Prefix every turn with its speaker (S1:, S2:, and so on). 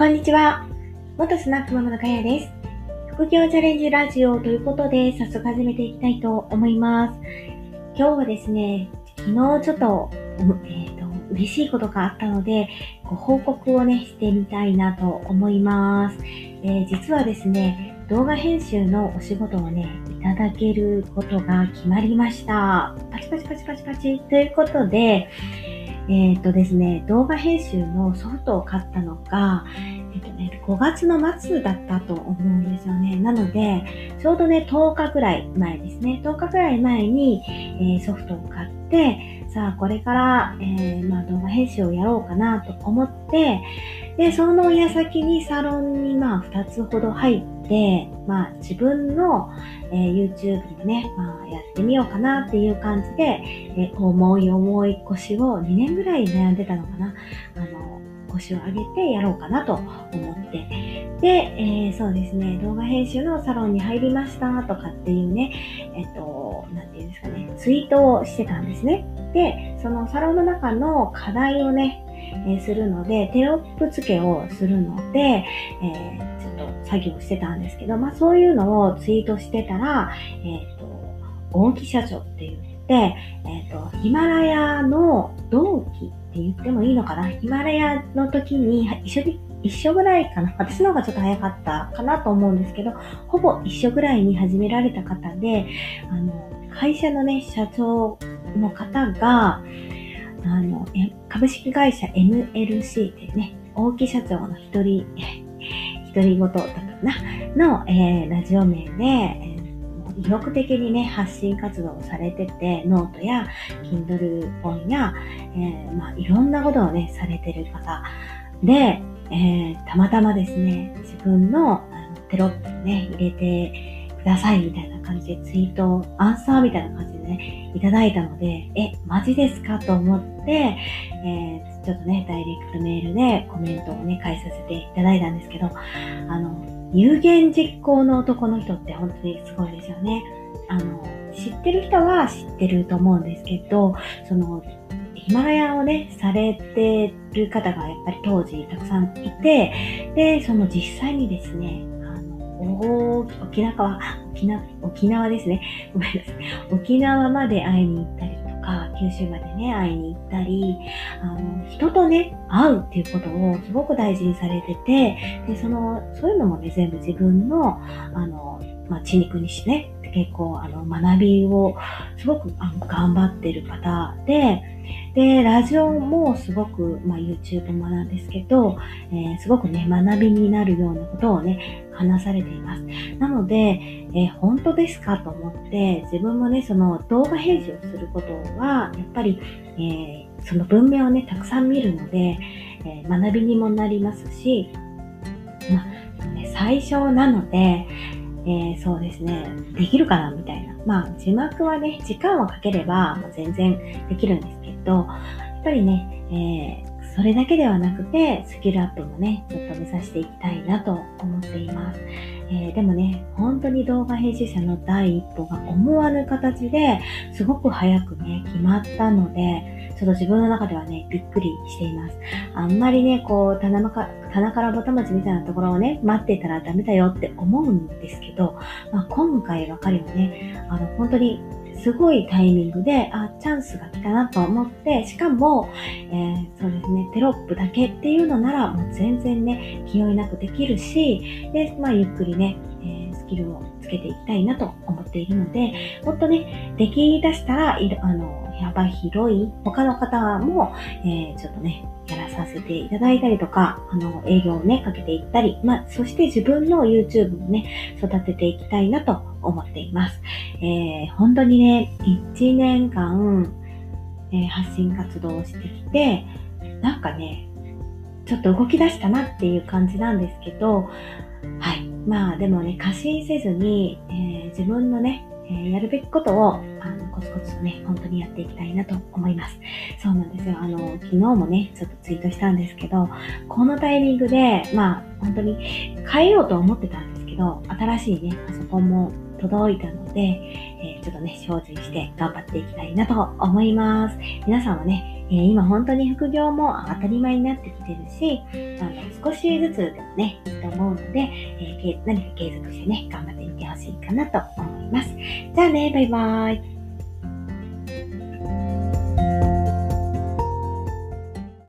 S1: こんにちは。元スナックママのかやです。副業チャレンジラジオということで、早速始めていきたいと思います。今日はですね、昨日ちょっと、えー、と嬉しいことがあったので、ご報告をね、してみたいなと思います。えー、実はですね、動画編集のお仕事をね、いただけることが決まりました。パチパチパチパチパチということで、えっ、とですね、動画編集のソフトを買ったのが、えっ、とね、5月の末だったと思うんですよね。なので、ちょうどね、10日くらい前ですね。10日くらい前に、えー、ソフトを買って、さあ、これから、えー、まあ、動画編集をやろうかなと思って、で、その矢先にサロンに、まあ、2つほど入って、でまあ、自分の、えー、YouTube でね、まあ、やってみようかなっていう感じで、えー、重い重い腰を2年ぐらい悩んでたのかな。あの、腰を上げてやろうかなと思って。で、えー、そうですね、動画編集のサロンに入りましたとかっていうね、えっと、なんていうんですかね、ツイートをしてたんですね。で、そのサロンの中の課題をね、え、するので、テロップ付けをするので、え、ちょっと作業してたんですけど、まあそういうのをツイートしてたら、えっ、と、大木社長って言って、えっ、と、ヒマラヤの同期って言ってもいいのかな？ヒマラヤの時に一緒に一緒ぐらいかな？私の方がちょっと早かったかなと思うんですけど、ほぼ一緒ぐらいに始められた方で、あの、会社のね、社長の方が、あの、株式会社 NLC ってね、大木社長の一人、独り言だったかなの、えー、ラジオ名で、えー、意欲的にね、発信活動をされてて、ノートや Kindle 本や、えー、まあ、いろんなことをね、されてる方で、えー、たまたまですね、自分のあのテロップをね、入れてくださいみたいな感じでツイート、アンサーみたいな感じでね、いただいたので、え、マジですかと思って、えー、ちょっとね、ダイレクトメールでコメントをね、返させていただいたんですけど、あの、有言実行の男の人って本当にすごいですよね。あの、知ってる人は知ってると思うんですけど、その、ヒマラヤをね、されてる方がやっぱり当時たくさんいて、で、その実際にですね、あの、沖縄、沖縄、沖縄ですね。ごめんなさい。沖縄まで会いに行ったりとか、九州までね、会いに行ったり、あの、人とね、会うっていうことをすごく大事にされてて、で、その、そういうのもね、全部自分の、あの、まあ、血肉にしてね、結構、あの、学びをすごくあの頑張ってる方で、で、ラジオもすごく、まあ、YouTube もなんですけど、えー、すごくね、学びになるようなことをね、話されています。なので、えー、本当ですかと思って、自分もね、その動画編集をすることは、やっぱり、えー、その文明をね、たくさん見るので、え学びにもなりますし、まあ、最初なので、え、そうですね、できるかなみたいな。まあ、字幕はね、時間をかければ、まあ、全然できるんですけど、やっぱりね、えー、それだけではなくて、スキルアップもね、ちょっと目指していきたいなと思っています。えー、でもね、本当に動画編集者の第一歩が思わぬ形ですごく早くね、決まったので、ちょっと自分の中ではね、びっくりしています。あんまりね、こう、棚か棚からぼた餅みたいなところをね、待ってたらダメだよって思うんですけど、まあ、今回ばかりはね、あの、本当にすごいタイミングで、あ、チャンスが来たなと思って、しかも、えー、そうですね、テロップだけっていうのなら、もう全然ね、気負いなくできるし、で、まあ、ゆっくりね、えー、スキルをつけていきたいなと思っているので、もっとね、でき出したら、あの、幅広い他の方も、えー、ちょっとね、やらさせていただいたりとか、あの、営業をね、かけていったり、まあ、そして自分の YouTube もね、育てていきたいなと思っています。えー、本当にね、1年間、えー、発信活動をしてきて、なんかね、ちょっと動き出したなっていう感じなんですけど、はい。まあでもね、過信せずに、えー、自分のね、え、やるべきことを、あの、コツコツとね、本当にやっていきたいなと思います。そうなんですよ。あの、昨日もね、ちょっとツイートしたんですけど、このタイミングで、まあ、本当に変えようと思ってたんですけど、新しいね、パソコンも届いたので、えー、ちょっとね、精進して頑張っていきたいなと思います。皆さんはね、えー、今本当に副業も当たり前になってきてるし、あの少しずつでもね、いいと思うので、えー、何か継続してね、頑張ってみてほしいかなと思います。じゃあね、バイバーイ。